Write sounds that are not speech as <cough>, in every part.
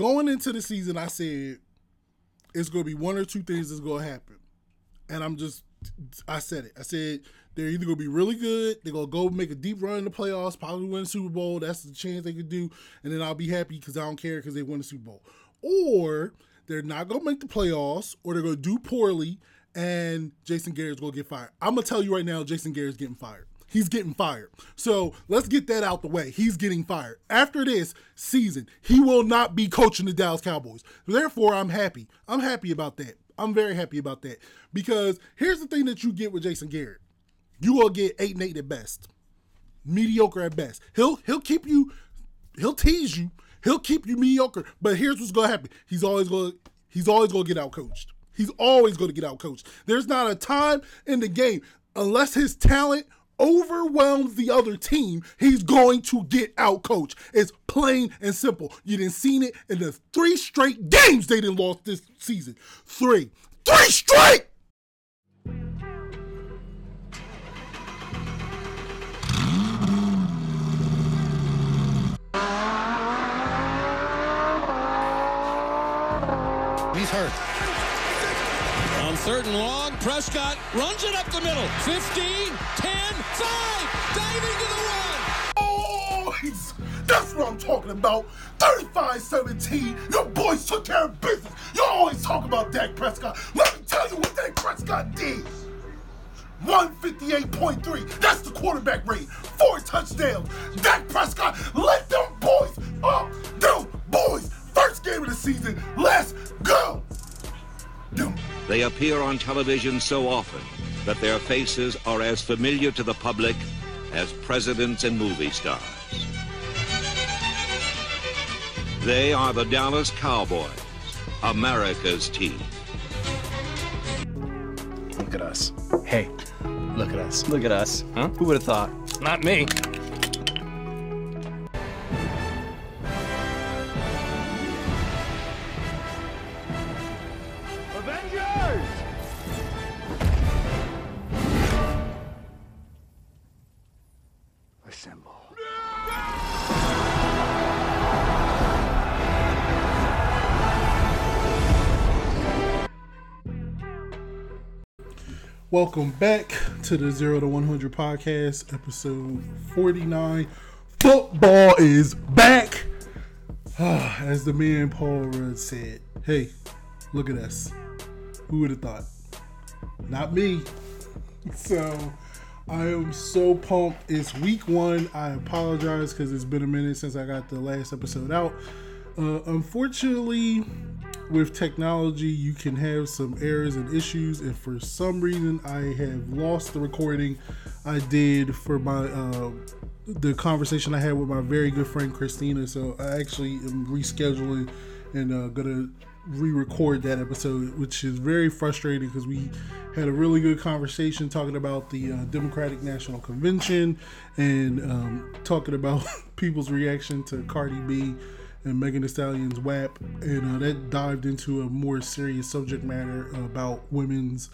going into the season, I said it's going to be one or two things that's going to happen, and I'm just I said it. I said they're either going to be really good, they're going to go make a deep run in the playoffs, probably win the Super Bowl. That's the chance they could do, and then I'll be happy because I don't care because they won the Super Bowl. Or they're not going to make the playoffs, or they're going to do poorly, and Jason Garrett's going to get fired. I'm going to tell you right now, Jason Garrett's getting fired. He's getting fired. So let's get that out the way. He's getting fired. After this season, he will not be coaching the Dallas Cowboys. Therefore, I'm happy. I'm happy about that. I'm very happy about that. Because here's the thing that you get with Jason Garrett. You will get eight and eight at best. Mediocre at best. He'll he'll keep you, he'll tease you, he'll keep you mediocre. But here's what's gonna happen. He's always gonna he's always gonna get out coached. He's always gonna get out coached. There's not a time in the game unless his talent overwhelms the other team, he's going to get out coached. It's plain and simple. You didn't seen it in the three straight games they didn't lost this season. Three. Three straight! He's hurt. On third and long, Prescott runs it up the middle. 15, 10, 5, diving to the one. Oh, that's what I'm talking about. 35-17. Your boys took care of business. You always talk about Dak Prescott. Let me tell you what Dak Prescott did. 158.3. That's the quarterback rate. Four touchdowns. Dak Prescott let them boys up. Them boys. First game of the season. Them. They appear on television so often that their faces are as familiar to the public as presidents and movie stars. They are the Dallas Cowboys, America's team. Look at us. Hey, look at us. Look at us. Huh? Who would have thought? Not me. Avengers! Welcome back to the Zero to 100 podcast, episode 49. Football is back. <sighs> As the man Paul Rudd said, hey, look at us. Who would have thought? Not me. <laughs> So I am so pumped. It's week one. I apologize because it's been a minute since I got the last episode out. Uh, unfortunately, with technology, you can have some errors and issues, and for some reason, I have lost the recording I did for my uh, the conversation I had with my very good friend Christina. So I actually am rescheduling and uh, gonna re-record that episode, which is very frustrating because we had a really good conversation talking about the uh, Democratic National Convention and um, talking about <laughs> people's reaction to Cardi B and Megan Thee Stallion's WAP, and uh, that dived into a more serious subject matter about women's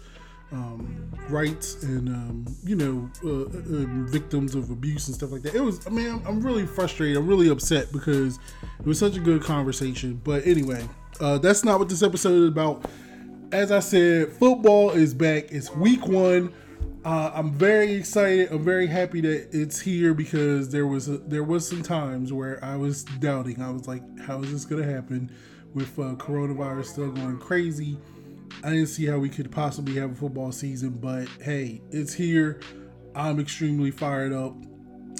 um, rights and um, you know uh, uh, victims of abuse and stuff like that. It was, I mean, I'm, really frustrated. I'm really upset because it was such a good conversation. But anyway, uh, that's not what this episode is about. As I said, football is back. It's week one. Uh, I'm very excited. I'm very happy that it's here because there was a, there was some times where I was doubting. I was like, "How is this gonna happen?" With uh, coronavirus still going crazy, I didn't see how we could possibly have a football season. But hey, it's here. I'm extremely fired up,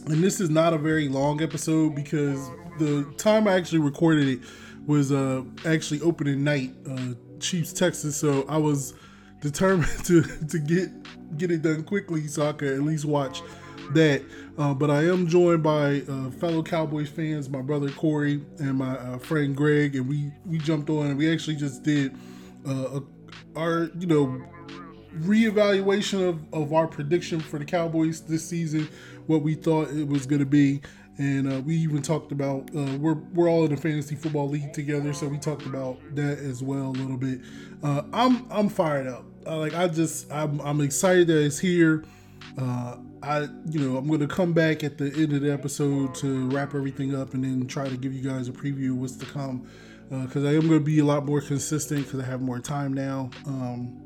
and this is not a very long episode because the time I actually recorded it was uh, actually opening night, uh, Chiefs Texans. So I was determined to to get get it done quickly so I could at least watch that. Uh, but I am joined by uh, fellow Cowboys fans, my brother Cory and my uh, friend Greg, and we we jumped on and we actually just did uh, a, our you know reevaluation of, of our prediction for the Cowboys this season, what we thought it was going to be. And uh, we even talked about uh, we're we're all in a fantasy football league together, so we talked about that as well a little bit. Uh, I'm I'm fired up. Uh, like I just I'm I'm excited that it's here. Uh, I you know I'm gonna come back at the end of the episode to wrap everything up and then try to give you guys a preview of what's to come. because I am to be a lot more consistent because I have more time now, um,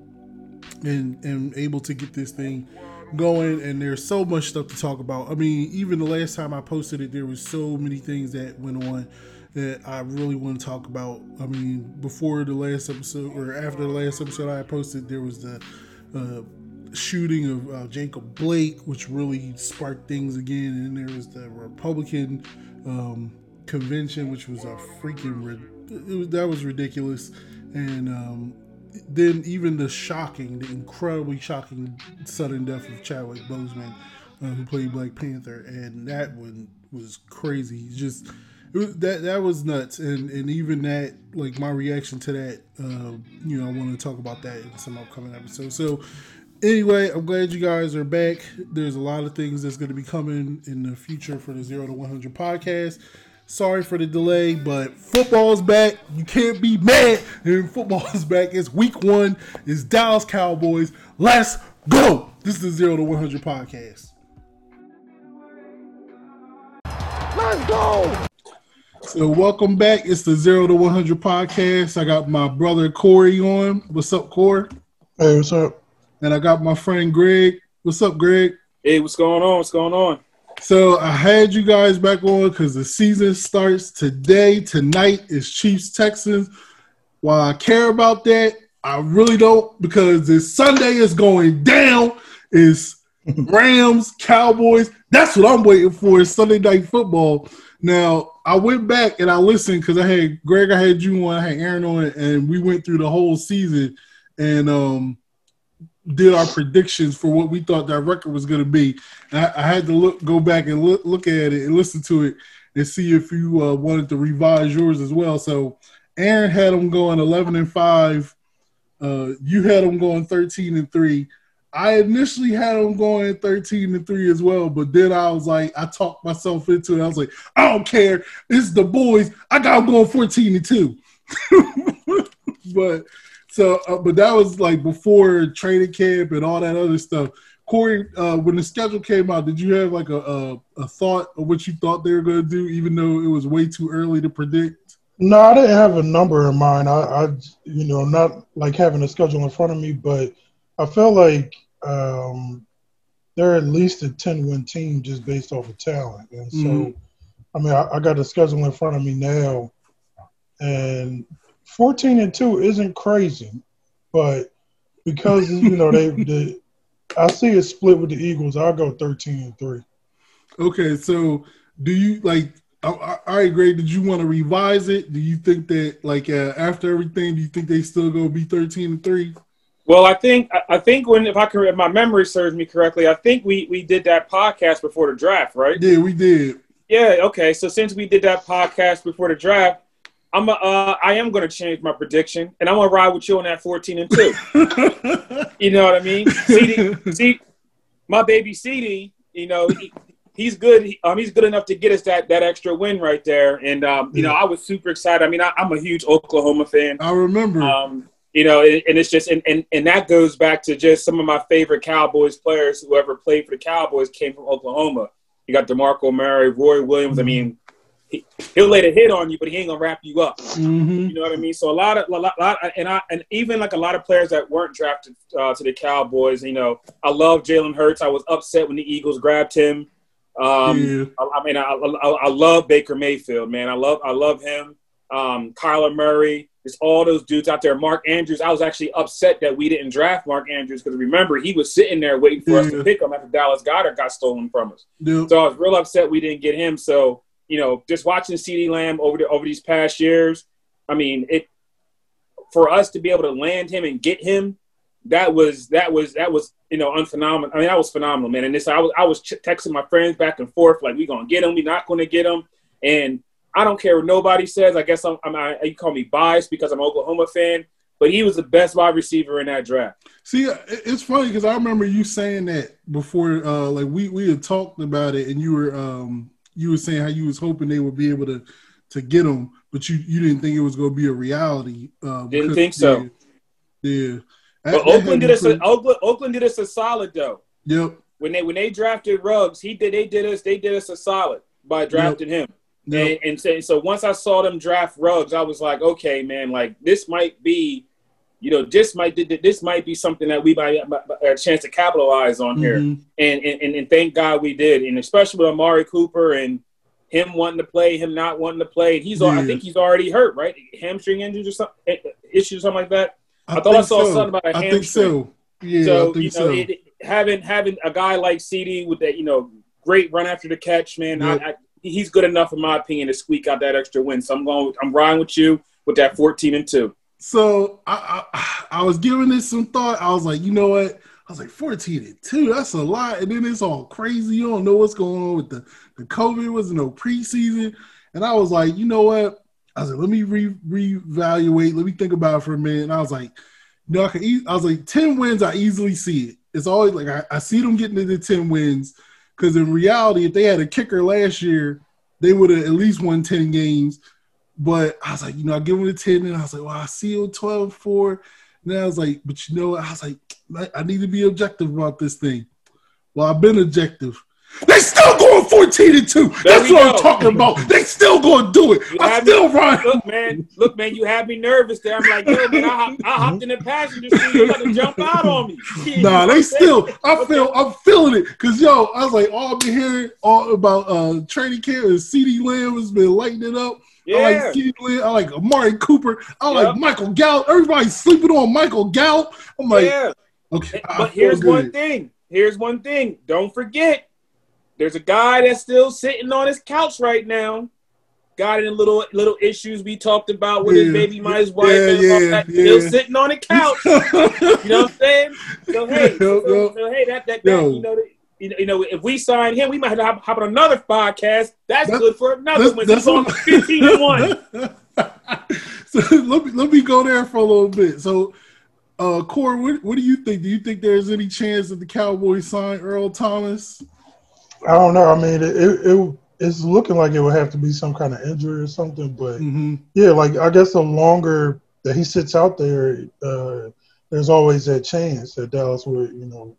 and and able to get this thing going. And there's so much stuff to talk about. I mean, even the last time I posted it, there was so many things that went on that I really want to talk about. I mean, before the last episode or after the last episode I posted, there was the uh, shooting of uh, Jacob Blake, which really sparked things again. And there was the Republican um, convention, which was a freaking was, that was ridiculous. And um, then even the shocking, the incredibly shocking sudden death of Chadwick Boseman, uh, who played Black Panther, and that one was crazy. Just was, that that was nuts, and and even that, like my reaction to that, uh, you know, I want to talk about that in some upcoming episode. So anyway, I'm glad you guys are back. There's a lot of things that's going to be coming in the future for the Zero to 100 podcast. Sorry for the delay, but football's back. You can't be mad. And football is back. It's week one. It's Dallas Cowboys. Let's go. This is the Zero to 100 podcast. Let's go. So welcome back. It's the Zero to 100 podcast. I got my brother Cory on. What's up, Cory? Hey, what's up? And I got my friend Greg. What's up, Greg? Hey, what's going on? What's going on? So I had you guys back on because the season starts today. Tonight is Chiefs Texans. While I care about that, I really don't because this Sunday is going down. Is <laughs> Rams, Cowboys. That's what I'm waiting for. Is Sunday night football. Now I went back and I listened because I had Greg, I had you on, I had Aaron on, and we went through the whole season and um did our predictions for what we thought that record was going to be. I, I, had to look, go back and look, look at it and listen to it and see if you uh, wanted to revise yours as well. So Aaron had them going 11 and five. Uh, you had them going 13 and three. I initially had them going 13 and 3 as well, but then I was like, I talked myself into it. I was like, I don't care. It's the boys. I got them going 14 and 2. <laughs> but so, uh, but that was like before training camp and all that other stuff. Cory, uh, when the schedule came out, did you have like a, a, a thought of what you thought they were going to do, even though it was way too early to predict? No, I didn't have a number in mind. I, I you know, not like having a schedule in front of me, but I felt like um, they're at least a 10 win team just based off of talent. And so, mm-hmm. I mean, I, I, got the schedule in front of me now, and 14 and 2 isn't crazy, but because, you know, they, the, I see it split with the Eagles, I'll go 13 and 3. Okay, so do you like? All right, Greg. Did you want to revise it? Do you think that, like, uh, after everything, do you think they still go be thirteen and three? Well, I think I think when if I can if my memory serves me correctly, I think we we did that podcast before the draft, right? Yeah, we did. Yeah. Okay. So since we did that podcast before the draft, I'm a, uh, I am going to change my prediction, and I'm going to ride with you on that 14 and two. <laughs> you know what I mean? CD, see, my baby CD, you know, he, he's good. He, um, he's good enough to get us that that extra win right there. And um, you yeah. know, I was super excited. I mean, I, am a huge Oklahoma fan. I remember. Um, you know, and, and, it's just and, and and that goes back to just some of my favorite Cowboys players who ever played for the Cowboys came from Oklahoma. You got DeMarco Murray, Roy Williams. I mean, he, will lay a hit on you, but he ain't gonna wrap you up. Mm-hmm. You know what I mean? So a lot of, a lot, a lot, and I, and even like a lot of players that weren't drafted uh, to the Cowboys. You know, I love Jalen Hurts. I was upset when the Eagles grabbed him. Um, yeah. I, I, mean, I, I, I, love Baker Mayfield, man. I love, I love him. Um, Kyler Murray. There's all those dudes out there. Mark Andrews. I was actually upset that we didn't draft Mark Andrews because remember he was sitting there waiting for yeah. us to pick him after Dallas Goedert got stolen from us. Yeah. So I was real upset we didn't get him. So you know, just watching CD Lamb over the, over these past years, I mean, it for us to be able to land him and get him, that was that was that was you know unphenomenal. I mean, that was phenomenal, man. And this, I was I was texting my friends back and forth like, we gonna get him, we not gonna get him, and I don't care what nobody says. I guess I'm, I'm I, you call me biased because I'm an Oklahoma fan, but he was the best wide receiver in that draft. See, it's funny because I remember you saying that before. Uh, like we we had talked about it, and you were um, you were saying how you was hoping they would be able to to get him, but you you didn't think it was going to be a reality. Uh, didn't think so. Yeah. But that, Oakland did us. A, Oakland, Oakland did us a solid though. Yep. When they when they drafted Ruggs, he did. They did us. They did us a solid by drafting yep. him. Yep. And, and so, so once I saw them draft Ruggs, I was like, okay, man, like this might be, you know, this might this might be something that we might have a chance to capitalize on here. Mm-hmm. And, and and thank God we did, and especially with Amari Cooper and him wanting to play, him not wanting to play. He's yeah. I think he's already hurt, right? Hamstring injuries or something, eh, issues, something like that. I, I thought I saw so. something about a hamstring. I think so. Yeah, so, I think you know, so. It, having having a guy like CeeDee with that, you know, great run after the catch, man. Yep. I, I, he's good enough, in my opinion, to squeak out that extra win. So I'm going. I'm riding with you with that 14 and two. So I, I, <sighs> I was giving this some thought. I was like, you know what? I was like, 14 and two. That's a lot. And then it's all crazy. You don't know what's going on with the the COVID. It Was no preseason, and I was like, you know what? I was like, let me re reevaluate. Let me think about it for a minute. And I was like, know, I can. E- I was like, 10 wins. I easily see it. It's always like I, I see them getting into 10 wins because in reality, if they had a kicker last year, they would have at least won 10 games. But I was like, you know, I give them a 10, and I was like, well, I see them 12 4. And I was like, but you know, what? I was like, I need to be objective about this thing. Well, I've been objective. They still going 14 and 2. That's what go. I'm talking about. They still going to do it. You I'm still me, running. Look, man. Look, man, you had me nervous there. I'm like, yo, man, I, I hopped in the passenger seat. You about to jump out on me. <laughs> nah, they <laughs> still, I feel, I'm feeling it. Because, yo, I was like, all I've been hearing all about uh, training camp and CeeDee Lamb has been lighting it up. Yeah. I like CeeDee Lamb. I like Amari Cooper. I yep. like Michael Gallup. Everybody's sleeping on Michael Gallup. I'm like, yeah. okay. But here's one thing. Here's one thing. Don't forget, there's a guy that's still sitting on his couch right now. Got in little little issues we talked about with yeah. his baby, my his wife, yeah, and yeah, yeah. still sitting on the couch. <laughs> you know what I'm saying? So <laughs> hey, so, so, so hey, that that, that you know. That, You know, if we sign him, we might have to hop, hop on another podcast. That's, that's good for another one. That's on 15 and 1. <laughs> so let me let me go there for a little bit. So uh Core, what, what do you think? Do you think there's any chance that the Cowboys sign Earl Thomas? I don't know. I mean, it, it, it it's looking like it would have to be some kind of injury or something. But mm-hmm. yeah, like I guess the longer that he sits out there, uh, there's always that chance that Dallas would, you know,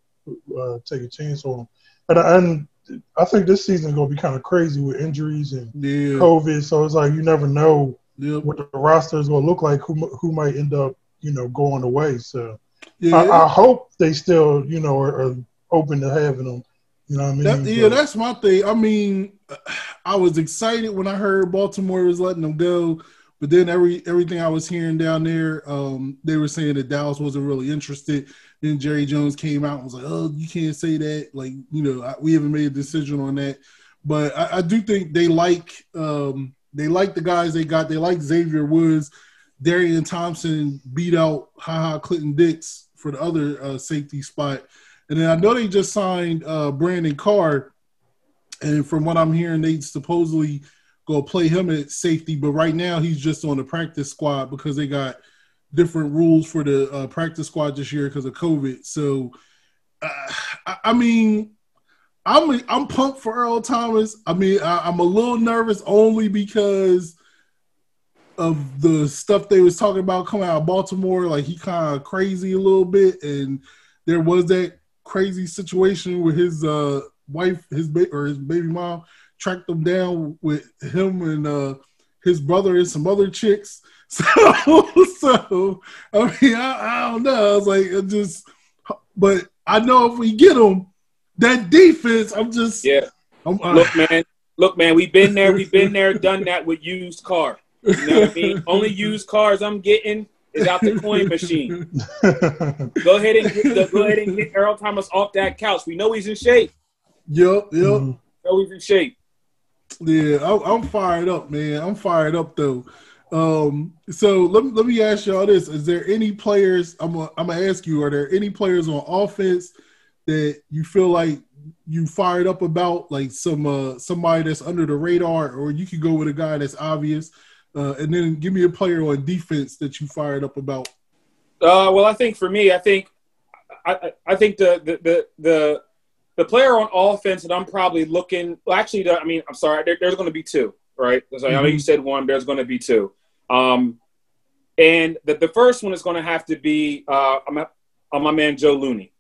uh, take a chance on him. And, and I think this season is going to be kind of crazy with injuries and yeah. COVID. So it's like you never know yep. what the roster is going to look like. Who who might end up, you know, going away. So yeah. I, I, hope they still, you know, are, are open to having them you know what I mean? That, yeah, that's my thing. I mean, <sighs> I was excited when I heard Baltimore was letting them go, but then every everything I was hearing down there, um, they were saying that Dallas wasn't really interested. Then Jerry Jones came out and was like, "Oh, you can't say that. Like, you know, I, we haven't made a decision on that." But I, I do think they like um, they like the guys they got. They like Xavier Woods. Darian Thompson beat out Ha Ha Clinton-Dix for the other uh, safety spot. And then I know they just signed uh, Brandon Carr, and from what I'm hearing, they supposedly go play him at safety. But right now, he's just on the practice squad because they got different rules for the uh, practice squad this year because of COVID. So, uh, I, I, mean, I'm I'm pumped for Earl Thomas. I mean, I, am a little nervous only because of the stuff they was talking about coming out of Baltimore. Like he kind of crazy a little bit, and there was that crazy situation with his uh, wife, his ba- or his baby mom tracked them down with him and uh, his brother and some other chicks. <laughs> So, so I mean, I, I don't know. I was like, it just, but I know if we get them, that defense, I'm just, yeah. I'm, uh, look, man, look, man, we've been there, we've been there, done that with used car. You know what I mean? Only used cars I'm getting is out the coin machine. <laughs> go ahead and get, go ahead and get Earl Thomas off that couch. We know he's in shape. Yep, yep. Mm-hmm. Know he's in shape. Yeah, I'm, I'm, fired up, man. I'm fired up though. Um, so let me let me ask y'all this: Is there any players? I'm gonna, I'm gonna ask you. Are there any players on offense that you feel like you fired up about, like some uh somebody that's under the radar, or you could go with a guy that's obvious? Uh, and then give me a player on defense that you fired up about. Uh, well, I think for me, I think I, I think the, the the the the player on offense that I'm probably looking. Well, actually, I mean, I'm sorry. There, there's going to be two, right? So mm-hmm. I know you mm-hmm. said one. There's going to be two. Um, and the, the first one is going to have to be uh, on my man Joe Looney.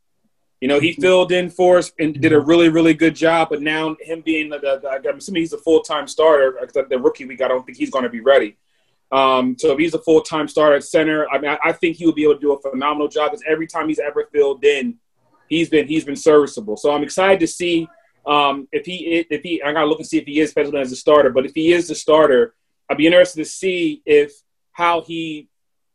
You know, he filled in for us and did a really, really good job. But now him being the, the I'm assuming he's a full time starter. The rookie week, I don't think he's going to be ready. Um, so if he's a full time starter at center, I mean, I, I, think he will be able to do a phenomenal job. Because every time he's ever filled in, he's been he's been serviceable. So I'm excited to see um, if he if he I gotta look and see if he is penciled as a starter. But if he is the starter, I'd be interested to see if how he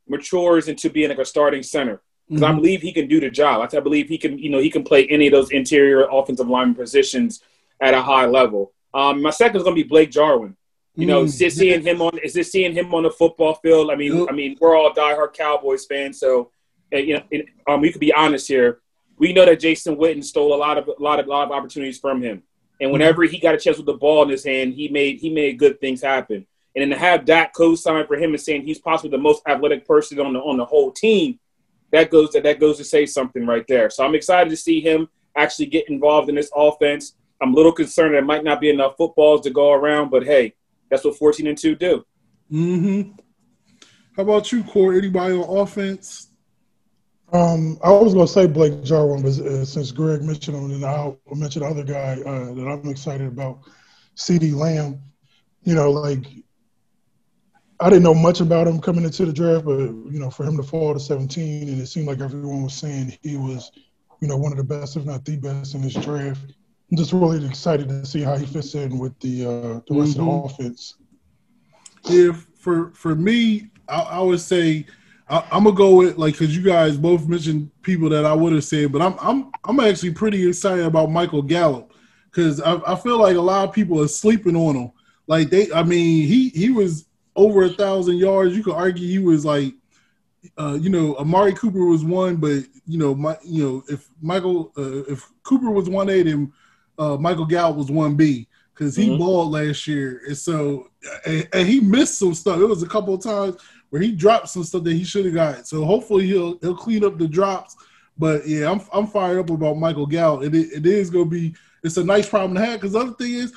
matures into being like a starting center because mm-hmm. I believe he can do the job. I believe he can, you know, he can play any of those interior offensive lineman positions at a high level. Um, my second is going to be Blake Jarwin. You know, mm. is seeing him on is this seeing him on the football field? I mean, yep. I mean, we're all diehard Cowboys fans, so you know, it, um, we could be honest here. We know that Jason Witten stole a lot of a lot of a lot of opportunities from him, and mm-hmm. whenever he got a chance with the ball in his hand, he made he made good things happen. And then to have Dak co-sign for him and saying he's possibly the most athletic person on the on the whole team, that goes to, that goes to say something right there. So I'm excited to see him actually get involved in this offense. I'm a little concerned there might not be enough footballs to go around, but hey, that's what 14 and 2 do. Mm-hmm. How about you, Cory? Anybody on offense? Um, I was going to say Blake Jarwin, but uh, since Greg mentioned him, and I'll mention the other guy uh, that I'm excited about, C.D. Lamb. You know, like I didn't know much about him coming into the draft, but you know, for him to fall to 17, and it seemed like everyone was saying he was, you know, one of the best, if not the best, in this draft. I'm just really excited to see how he fits in with the uh, the rest mm-hmm. of the offense. Yeah, for for me, I, I would say I, am gonna go with like because you guys both mentioned people that I would have said, but I'm I'm I'm actually pretty excited about Michael Gallup because I, I feel like a lot of people are sleeping on him. Like they, I mean, he he was over a thousand yards. You could argue he was like, uh, you know, Amari Cooper was one, but you know, my, you know, if Michael, uh, if Cooper was one A, then uh, Michael Gallup was one B because he mm-hmm. balled last year, and so and, and, he missed some stuff. It was a couple of times where he dropped some stuff that he should have got. So hopefully he'll he'll clean up the drops. But yeah, I'm I'm fired up about Michael Gallup. It, it is gonna be it's a nice problem to have because the other thing is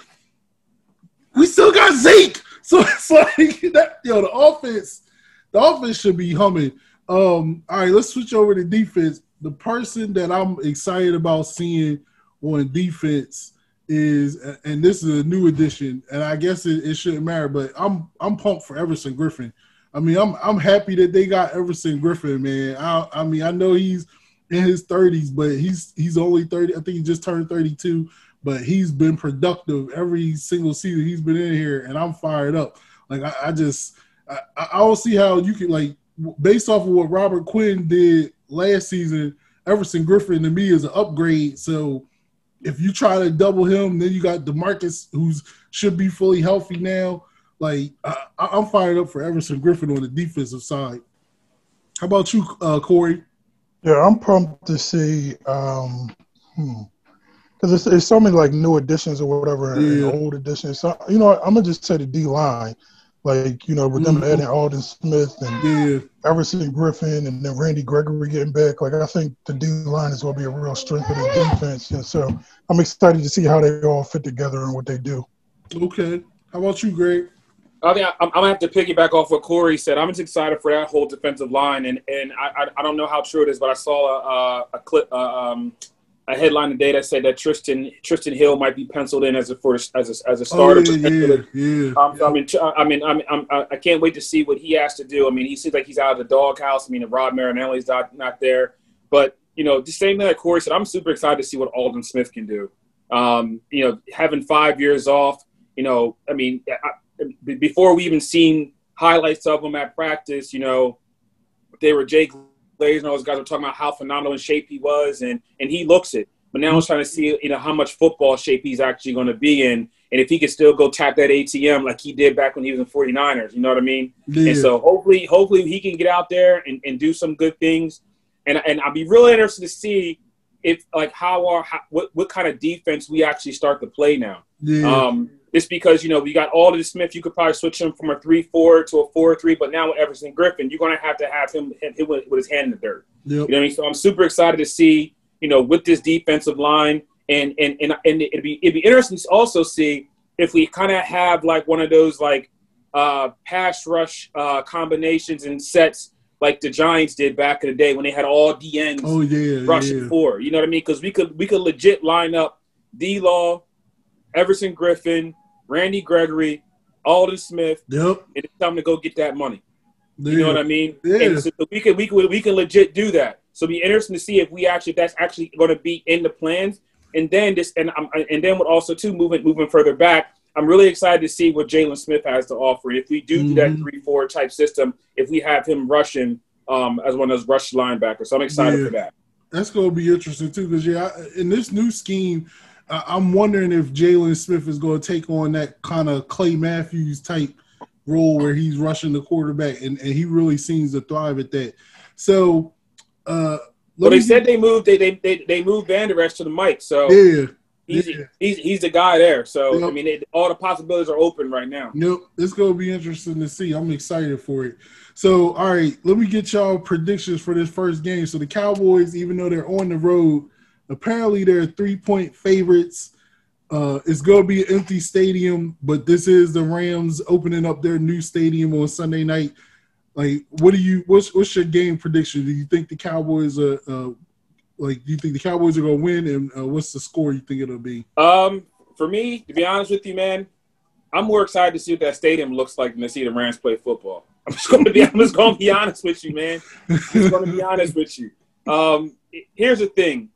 we still got Zeke. <laughs> So it's like that, yo, the offense, the offense should be humming. Um, all right, let's switch over to defense. The person that I'm excited about seeing on defense is, and this is a new addition, and I guess it, it shouldn't matter, but I'm I'm pumped for Everson Griffen. I mean, I'm I'm happy that they got Everson Griffen, man. I, I mean, I know he's in his 30s, but he's he's only 30. I think he just turned 32 but he's been productive every single season he's been in here, and I'm fired up. Like I, I just I, I don't see how you can like based off of what Robert Quinn did last season. Everson Griffen to me is an upgrade. So if you try to double him, then you got Demarcus, who's should be fully healthy now. Like I, am fired up for Everson Griffen on the defensive side. How about you, uh, Cory? Yeah, I'm pumped to see. Um, hmm because it's, it's so many like new additions or whatever yeah. and old additions. So you know, I'm gonna just say the D line, like you know, with them mm-hmm. adding Aldon Smith and yeah. Everson Griffen and then Randy Gregory getting back. Like I think the D line is gonna be a real strength of the defense, and so I'm excited to see how they all fit together and what they do. Okay, how about you, Greg? I think I'm, gonna have to piggyback off what Cory said. I'm just excited for that whole defensive line, and and I I, don't know how true it is, but I saw a, a clip. Uh, um, a headline today that said that Tristan Trysten Hill might be penciled in as a for as a, as a starter. Oh, yeah, yeah, um, I mean, I mean, I mean, I'm, I can't wait to see what he has to do. I mean, he seems like he's out of the doghouse. I mean, Rod Marinelli's not not there, but you know, the same thing that Cory said. I'm super excited to see what Aldon Smith can do. Um, you know, having five years off. You know, I mean, I, before we even seen highlights of him at practice, you know, they were Jake and all those guys were talking about how phenomenal in shape he was, and and he looks it. But now I'm trying to see, you know, how much football shape he's actually going to be in, and if he could still go tap that ATM like he did back when he was in 49ers. You know what I mean? Yeah. And so hopefully, hopefully he can get out there and, and do some good things. And and I'll be really interested to see if like how our how, what what kind of defense we actually start to play now. Yeah. Um, just because, you know, we got Aldon Smith, you could probably switch him from a 3 4 to a 4 3, but now with Everson Griffen, you're going to have to have him, him with, with, his hand in the dirt. Yep. You know what I mean? So I'm super excited to see, you know, with this defensive line. And, and, and, and it'd, be, it'd be interesting to also see if we kind of have like one of those like uh, pass rush uh, combinations and sets like the Giants did back in the day when they had all DNs Oh yeah, rushing yeah. four. You know what I mean? Because we could we could legit line up D Law, Everson Griffen, Randy Gregory, Aldon Smith, Yep. and it's time to go get that money. Yeah. You know what I mean? Yeah. And so we can we can we can legit do that. So it'll be interesting to see if we actually if that's actually going to be in the plans. And then this and I'm and then with also too moving moving further back, I'm really excited to see what Jaylon Smith has to offer. If we do do that three four type system, if we have him rushing um, as one of those rush linebackers, so I'm excited Yeah. for that. That's going to be interesting too, because yeah, in this new scheme, I'm wondering if Jaylon Smith is going to take on that kind of Clay Matthews type role where he's rushing the quarterback, and, and he really seems to thrive at that. So, uh, Well, they said they moved they they they, they moved Vander Esch to the mic, so yeah, he's, yeah. he's he's the guy there. So Yep. I mean, it, all the possibilities are open right now. Yep, it's gonna be interesting to see. I'm excited for it. So, all right, let me get y'all predictions for this first game. So, the Cowboys, even though they're on the road, apparently they're three point favorites. Uh, it's gonna be an empty stadium, but this is the Rams opening up their new stadium on Sunday night. Like, what do you? What's what's your game prediction? Do you think the Cowboys are? Uh, like, do you think the Cowboys are gonna win? And uh, what's the score you think it'll be? Um, for me, to be honest with you, man, I'm more excited to see what that stadium looks like than to see the Rams play football. <laughs> I'm just going to be, I'm just going to be honest with you, man. I'm going to be honest with you. Um, here's the thing: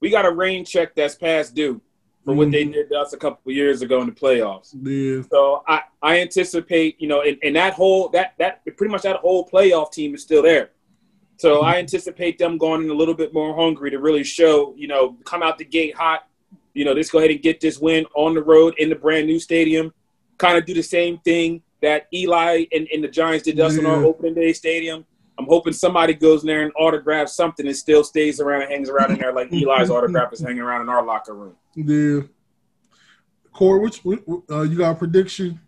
we got a rain check that's past due for what they mhm. did to us a couple of years ago in the playoffs. Yeah, So I, I anticipate, you know, and, and that whole that that pretty much that whole playoff team is still there. So I mhm. anticipate them going in a little bit more hungry to really show, you know, come out the gate hot. You know, let's go ahead and get this win on the road in the brand new stadium. Kind of do the same thing that Eli and, and the Giants did to us in our opening day stadium. I'm hoping somebody goes in there and autographs something and still stays around and hangs around in there like Eli's autograph is hanging around in our locker room. yeah. Core, which uh, you got a prediction?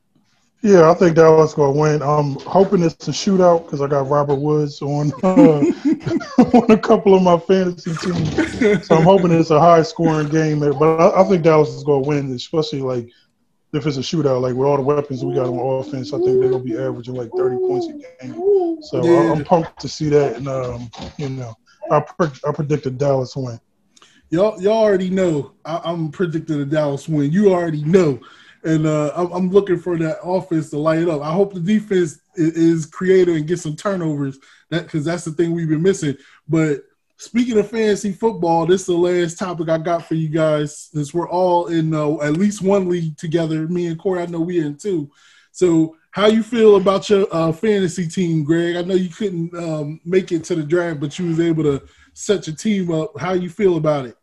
Yeah, I think Dallas gonna win. I'm hoping it's a shootout because I got Robert Woods on uh, <laughs> on a couple of my fantasy teams, so I'm hoping it's a high scoring game. But I, I think Dallas is gonna win, especially like if it's a shootout. Like with all the weapons we got on offense, I think they're gonna be averaging like 30 points a game. So I, I'm pumped to see that, and um, you know, I pre- I predict a Dallas win. Y'all, y'all already know. I, I'm predicting a Dallas win. You already know, and uh, I'm, I'm looking for that offense to light it up. I hope the defense is, is creative and get some turnovers. That because that's the thing we've been missing. But speaking of fantasy football, this is the last topic I got for you guys. Since we're all in uh, at least one league together, me and Cory, I know we're in two. So, how you feel about your uh, fantasy team, Greg? I know you couldn't um, make it to the draft, but you was able to set your team up. How you feel about it?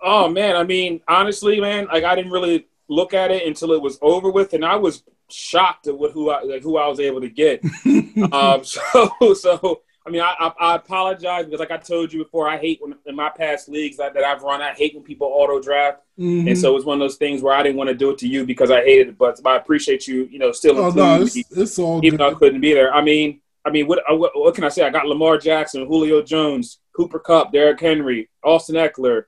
Oh man, I mean, honestly, man, like I didn't really look at it until it was over with, and I was shocked at what who I like, who I was able to get. <laughs> um, <laughs> so, so I mean, I, I, I apologize because, like I told you before, I hate when in my past leagues that, that I've run, I hate when people auto draft, Mhm. and so it's one of those things where I didn't want to do it to you because I hated it, but I appreciate you, you know, still oh including no, it's, me, it's all even though I couldn't be there. I mean, I mean, what, what what can I say? I got Lamar Jackson, Julio Jones, Cooper Kupp, Derrick Henry, Austin Ekeler.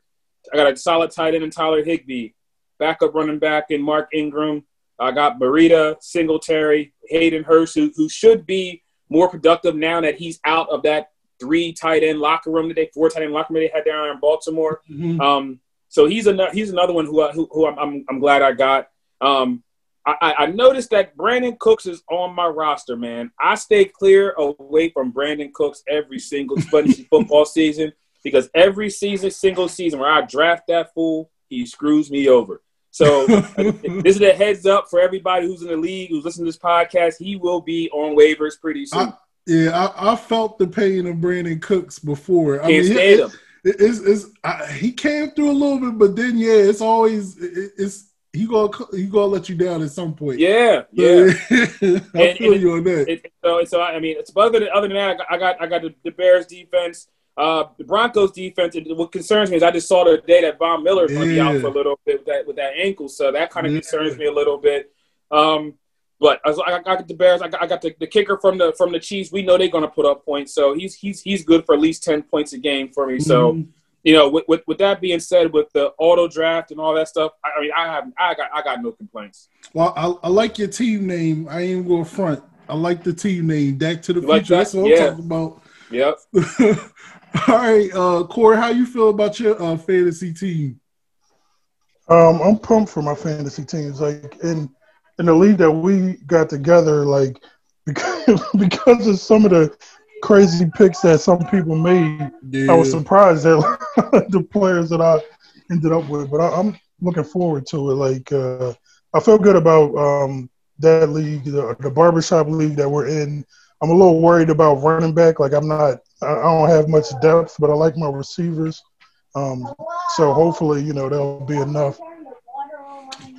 I got a solid tight end in Tyler Higbee, backup running back in Mark Ingram. I got Burita, Singletary, Hayden Hurst, who, who should be more productive now that he's out of that three tight end locker room that they four tight end locker room they had down in Baltimore. Mhm. Um, so he's another he's another one who I, who, who I'm, I'm I'm glad I got. Um, I, I I noticed that Brandin Cooks is on my roster, man. I stay clear away from Brandin Cooks every single <laughs> fantasy football season because every season, single season where I draft that fool, he screws me over. So this is a heads up for everybody who's in the league who's listening to this podcast. He will be on waivers pretty soon. I- Yeah, I, I felt the pain of Brandin Cooks before. I Can't mean, stand it- him. it- it's, it's, I, he came through a little bit, but then yeah, it's always it, it's he gonna he gonna let you down at some point. Yeah, <laughs> yeah. I And- feel and you on that. So, so uh, I mean, it's other than other than that, I got I got, I got the, the Bears defense, uh, the Broncos defense. What concerns me is I just saw the other day that Von Miller is going to be out for a little bit with that with that ankle, so that kind of Yeah. concerns me a little bit. Um, but as I got the Bears, I got, I got the, the kicker from the from the Chiefs. We know they're going to put up points, so he's he's he's good for at least ten points a game for me. So. Mhm. You know, with, with, with that being said, with the auto draft and all that stuff, I, I mean, I have I got I got no complaints. Well, I, I like your team name. I ain't going front. I like the team name, Back to the you future. Like that? That's what yeah. I'm talking about. Yep. <laughs> All right, uh, Cory, how you feel about your uh, fantasy team? Um, I'm pumped for my fantasy teams. Like in in the league that we got together, like <laughs> because because of some of the crazy picks that some people made, yeah. I was surprised at <laughs> the players that I ended up with. But I, am looking forward to it. Like uh, I feel good about um, that league, the, the barbershop league that we're in. I'm a little worried about running back. Like I'm not, I don't have much depth, but I like my receivers. Um, so hopefully, you know, there'll be enough.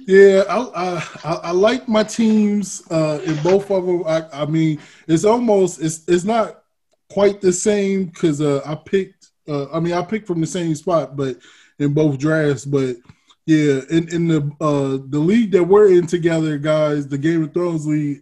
Yeah, I, I, I like my teams uh, in both of them. I, I mean, it's almost it's it's not quite the same because uh, I picked. Uh, I mean, I picked from the same spot, but in both drafts. But yeah, in, in the uh, the league that we're in together, guys, the Game of Thrones league.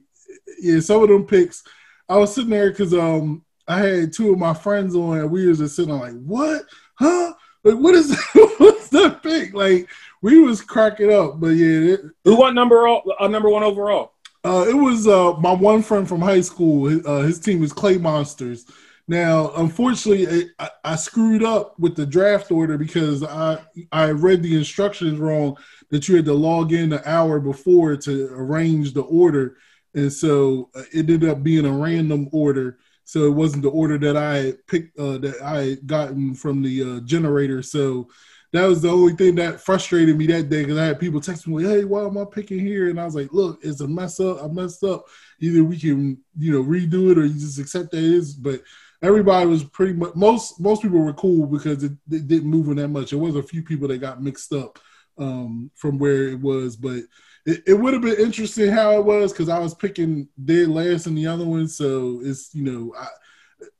Yeah, some of them picks. I was sitting there because um I had two of my friends on, and we was just sitting like, what, huh? Like, what is <laughs> what's that pick? Like, we was cracking up. But yeah, it, who won number uh, number one overall? Uh, it was uh, my one friend from high school. Uh, his team was Clay Monsters. Now, unfortunately, I, I, screwed up with the draft order because I I read the instructions wrong that you had to log in an hour before to arrange the order, and so uh, it ended up being a random order. So it wasn't the order that I picked uh, that I had gotten from the uh, generator. So that was the only thing that frustrated me that day because I had people texting me, "Hey, why am I picking here?" And I was like, "Look, it's a mess up. I messed up. Either we can, you know, redo it, or you just accept that it is." But everybody was pretty much most most people were cool because it, it didn't move in that much. It was a few people that got mixed up um, from where it was, but it, it would have been interesting how it was because I was picking dead last in the other one. So it's you know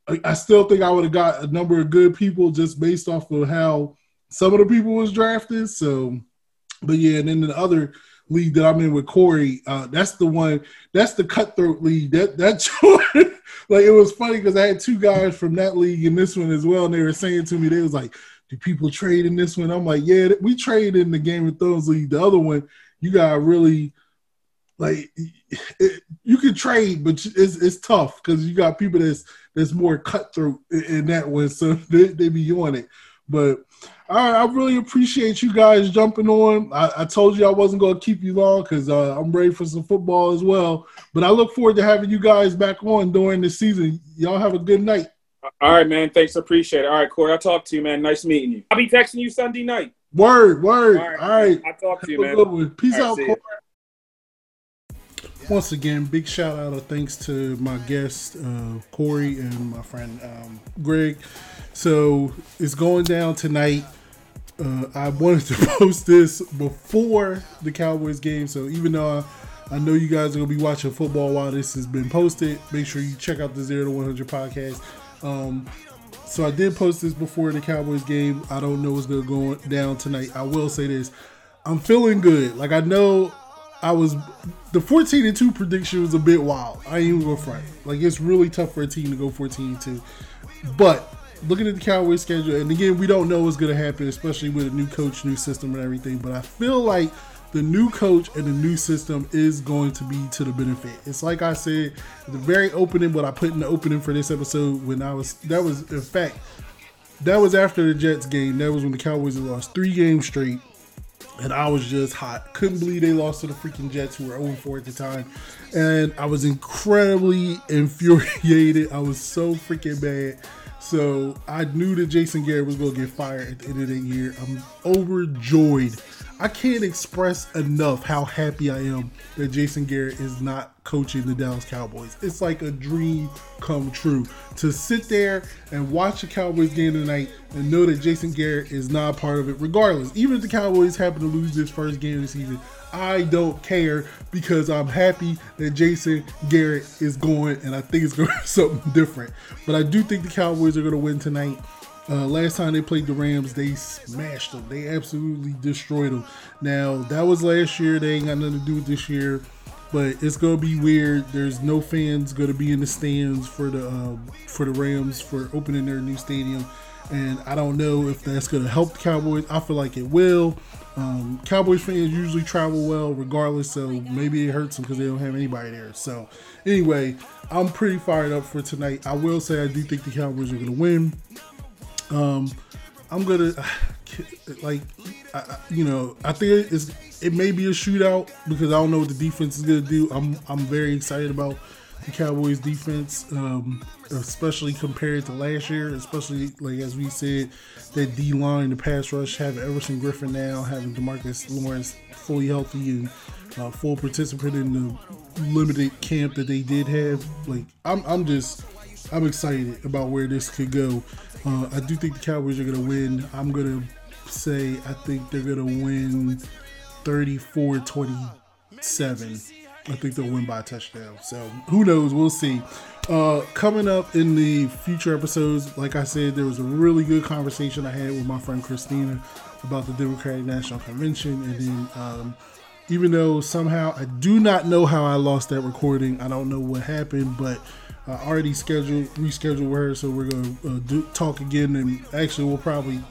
I I still think I would have got a number of good people just based off of how some of the people was drafted. So, but yeah, and then the other league that I'm in with Cory, uh, that's the one. That's the cutthroat league. That that <laughs> like it was funny because I had two guys from that league in this one as well, and they were saying to me, they was like, "Do people trade in this one?" I'm like, "Yeah, we trade in the Game of Thrones league. The other one, you got really." Like it, you can trade, but it's it's tough because you got people that's that's more cutthroat in, in that one, so <laughs> they, they be on it. But all right, I really appreciate you guys jumping on. I, I told you I wasn't going to keep you long because uh, I'm ready for some football as well. But I look forward to having you guys back on during the season. Y'all have a good night. All right, man. Thanks. Appreciate it. All right, Cory. I'll talk to you, man. Nice meeting you. I'll be texting you Sunday night. Word, word. All right. All right. I'll talk to you, man. Peace out, Cory. Once again, big shout out of thanks to my guest uh, Cory and my friend um, Greg. So it's going down tonight. Uh, I wanted to <laughs> post this before the Cowboys game, so even though I, I, know you guys are gonna be watching football while this has been posted, make sure you check out the Zero to One Hundred podcast. Um, so I did post this before the Cowboys game. I don't know what's gonna go down tonight. I will say this: I'm feeling good. Like I know I was the 14 and 2 prediction was a bit wild. I ain't even gonna front. Like it's really tough for a team to go 14 and 2. But looking at the Cowboys schedule, and again, we don't know what's going to happen, especially with a new coach, new system, and everything. But I feel like the new coach and the new system is going to be to the benefit. It's like I said the very opening, what I put in the opening for this episode when I was that was in fact that was after the Jets game. That was when the Cowboys lost three games straight. And I was just hot. Couldn't believe they lost to the freaking Jets, who were 0 4 at the time. And I was incredibly <laughs> infuriated. I was so freaking bad. So I knew that Jason Garrett was going to get fired at the end of the year. I'm overjoyed. I can't express enough how happy I am that Jason Garrett is not coaching the Dallas Cowboys. It's like a dream come true to sit there and watch the Cowboys game tonight and know that Jason Garrett is not part of it, regardless. Even if the Cowboys happen to lose this first game of the season, I don't care because I'm happy that Jason Garrett is going, and I think it's going to be <laughs> something different. But I do think the Cowboys are going to win tonight. Uh, last time they played the Rams, they smashed them. They absolutely destroyed them. Now that was last year. They ain't got nothing to do with this year. but it's gonna be weird. There's no fans gonna be in the stands for the uh, for the Rams for opening their new stadium, and I don't know if that's gonna help the Cowboys. I feel like it will. Um, Cowboys fans usually travel well, regardless. So maybe it hurts them because they don't have anybody there. So anyway, I'm pretty fired up for tonight. I will say I do think the Cowboys are gonna win. Um, I'm gonna <sighs> like, I, you know, I think it's it may be a shootout because I don't know what the defense is gonna do. I'm I'm very excited about the Cowboys defense, um, especially compared to last year. Especially like as we said, that D line, the pass rush, having Everson Griffen now, having Demarcus Lawrence fully healthy and uh, full participant in the limited camp that they did have. Like I'm I'm just I'm excited about where this could go. Uh, I do think the Cowboys are going to win. I'm going to say I think they're going to win 34 27. I think they'll win by a touchdown. So who knows? We'll see. Uh, coming up in the future episodes, like I said, there was a really good conversation I had with my friend Christina about the Democratic National Convention. And then, um, even though somehow I do not know how I lost that recording, I don't know what happened, but I already scheduled rescheduled her, so we're gonna uh, do, talk again, and actually we'll probably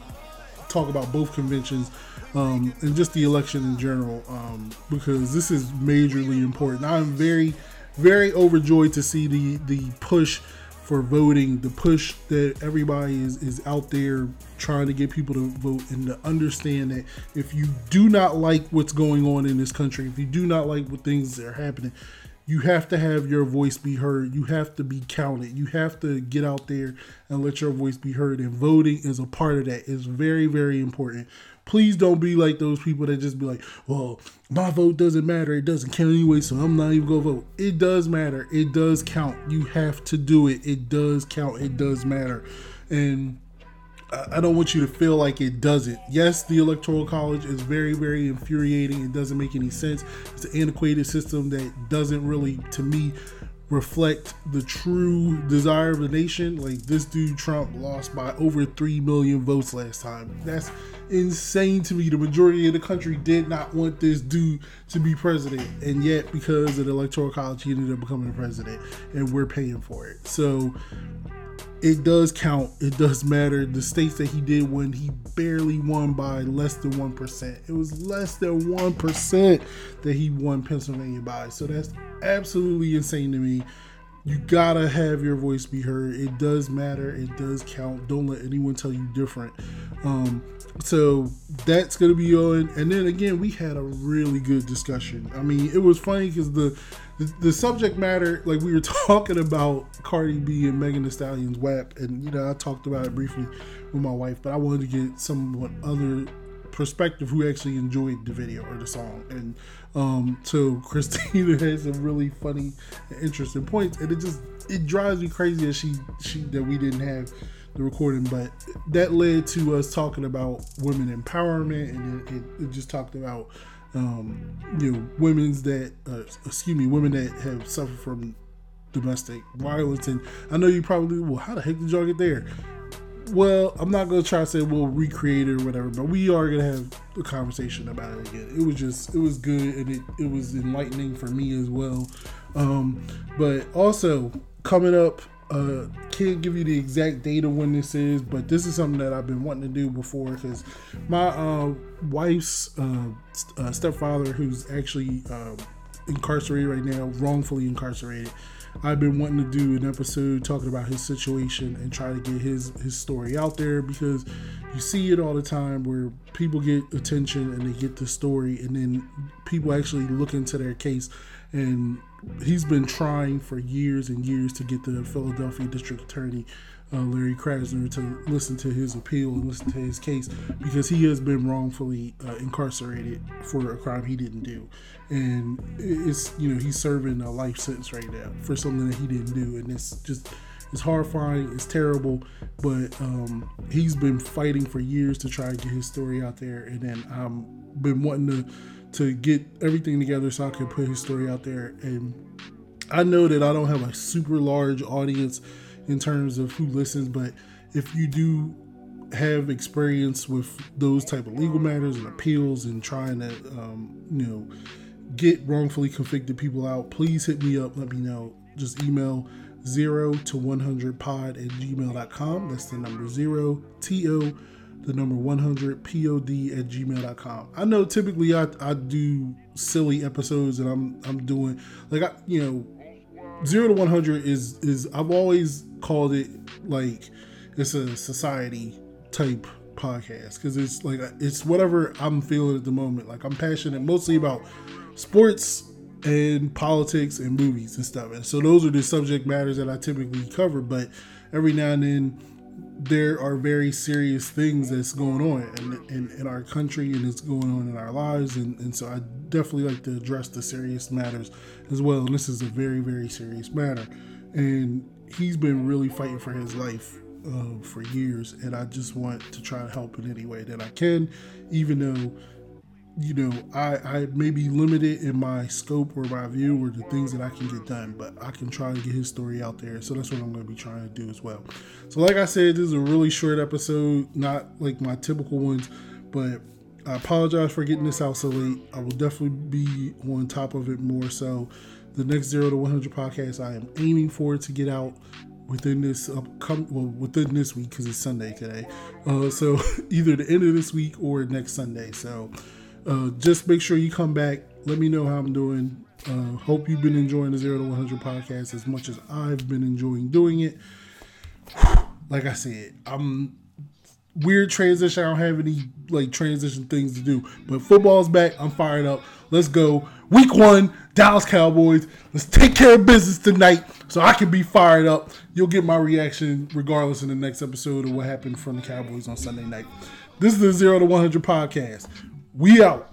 talk about both conventions um, and just the election in general um, because this is majorly important. I'm very, very overjoyed to see the the push for voting, the push that everybody is, is out there trying to get people to vote and to understand that if you do not like what's going on in this country, if you do not like what things are happening, you have to have your voice be heard. You have to be counted. You have to get out there and let your voice be heard. And voting is a part of that. It's very, very important. Please don't be like those people that just be like, well, my vote doesn't matter. It doesn't count anyway, so I'm not even going to vote. It does matter. It does count. You have to do it. It does count. It does matter. And I don't want you to feel like it doesn't. Yes, the electoral college is very, very infuriating. It doesn't make any sense. It's an antiquated system that doesn't really, to me, reflect the true desire of the nation. Like this dude Trump lost by over 3 million votes last time. That's insane to me. The majority of the country did not want this dude to be president. And yet, because of the electoral college, he ended up becoming president. And we're paying for it. So it does count. It does matter. The states that he did win, he barely won by less than 1%. It was less than 1% that he won Pennsylvania by. So that's absolutely insane to me. You gotta have your voice be heard. It does matter. It does count. Don't let anyone tell you different. Um, so that's gonna be on. And then again, we had a really good discussion. I mean, it was funny because the the, subject matter, like we were <laughs> talking about Cardi B and Megan Thee Stallion's WAP, and you know I talked about it briefly with my wife, but I wanted to get someone other perspective who actually enjoyed the video or the song, and um, so <laughs> Christina has some really funny, and interesting points, and it just it drives me crazy that she she that we didn't have the recording, but that led to us talking about women empowerment, and it, it, it just talked about um, you know, women's that, uh, excuse me, women that have suffered from domestic violence. And I know you probably, well, how the heck did y'all get there? Well, I'm not gonna try to say we'll recreate it or whatever, but we are gonna have a conversation about it again. It was just, it was good and it, it was enlightening for me as well. Um, but also coming up uh, can't give you the exact date of when this is, but this is something that I've been wanting to do before because my uh, wife's uh, uh, stepfather, who's actually uh, incarcerated right now, wrongfully incarcerated. I've been wanting to do an episode talking about his situation and try to get his his story out there because you see it all the time where people get attention and they get the story and then people actually look into their case and he's been trying for years and years to get the Philadelphia District Attorney uh, Larry Krasner to listen to his appeal and listen to his case because he has been wrongfully uh, incarcerated for a crime he didn't do, and it's you know he's serving a life sentence right now for something that he didn't do, and it's just it's horrifying, it's terrible, but um, he's been fighting for years to try to get his story out there, and then I've been wanting to to get everything together so I can put his story out there. And I know that I don't have a super large audience in terms of who listens, but if you do have experience with those type of legal matters and appeals and trying to, um, you know, get wrongfully convicted people out, please hit me up. Let me know. Just email zero to 100 pod at gmail.com. That's the number zero, T O, the number 100 pod at gmail.com. I know typically I, I do silly episodes and I'm, I'm doing like, I, you know, zero to 100 is, is, I've always called it like it's a society type podcast because it's like it's whatever I'm feeling at the moment. Like I'm passionate mostly about sports and politics and movies and stuff. And so those are the subject matters that I typically cover. But every now and then there are very serious things that's going on in, in, in our country and it's going on in our lives. And, and so I definitely like to address the serious matters as well. And this is a very, very serious matter. And he's been really fighting for his life uh, for years, and I just want to try to help in any way that I can, even though you know I, I may be limited in my scope or my view or the things that I can get done, but I can try to get his story out there. So that's what I'm going to be trying to do as well. So, like I said, this is a really short episode, not like my typical ones, but I apologize for getting this out so late. I will definitely be on top of it more so. The next zero to 100 podcast, I am aiming for to get out within this upcoming well within this week because it's Sunday today. Uh, so <laughs> either the end of this week or next Sunday. So uh, just make sure you come back. Let me know how I'm doing. Uh, hope you've been enjoying the Zero to 100 podcast as much as I've been enjoying doing it. <sighs> Like I said, I'm weird transition. I don't have any like transition things to do, but football's back. I'm fired up. Let's go. Week one, Dallas Cowboys. Let's take care of business tonight so I can be fired up. You'll get my reaction regardless in the next episode of what happened from the Cowboys on Sunday night. This is the Zero to 100 podcast. We out.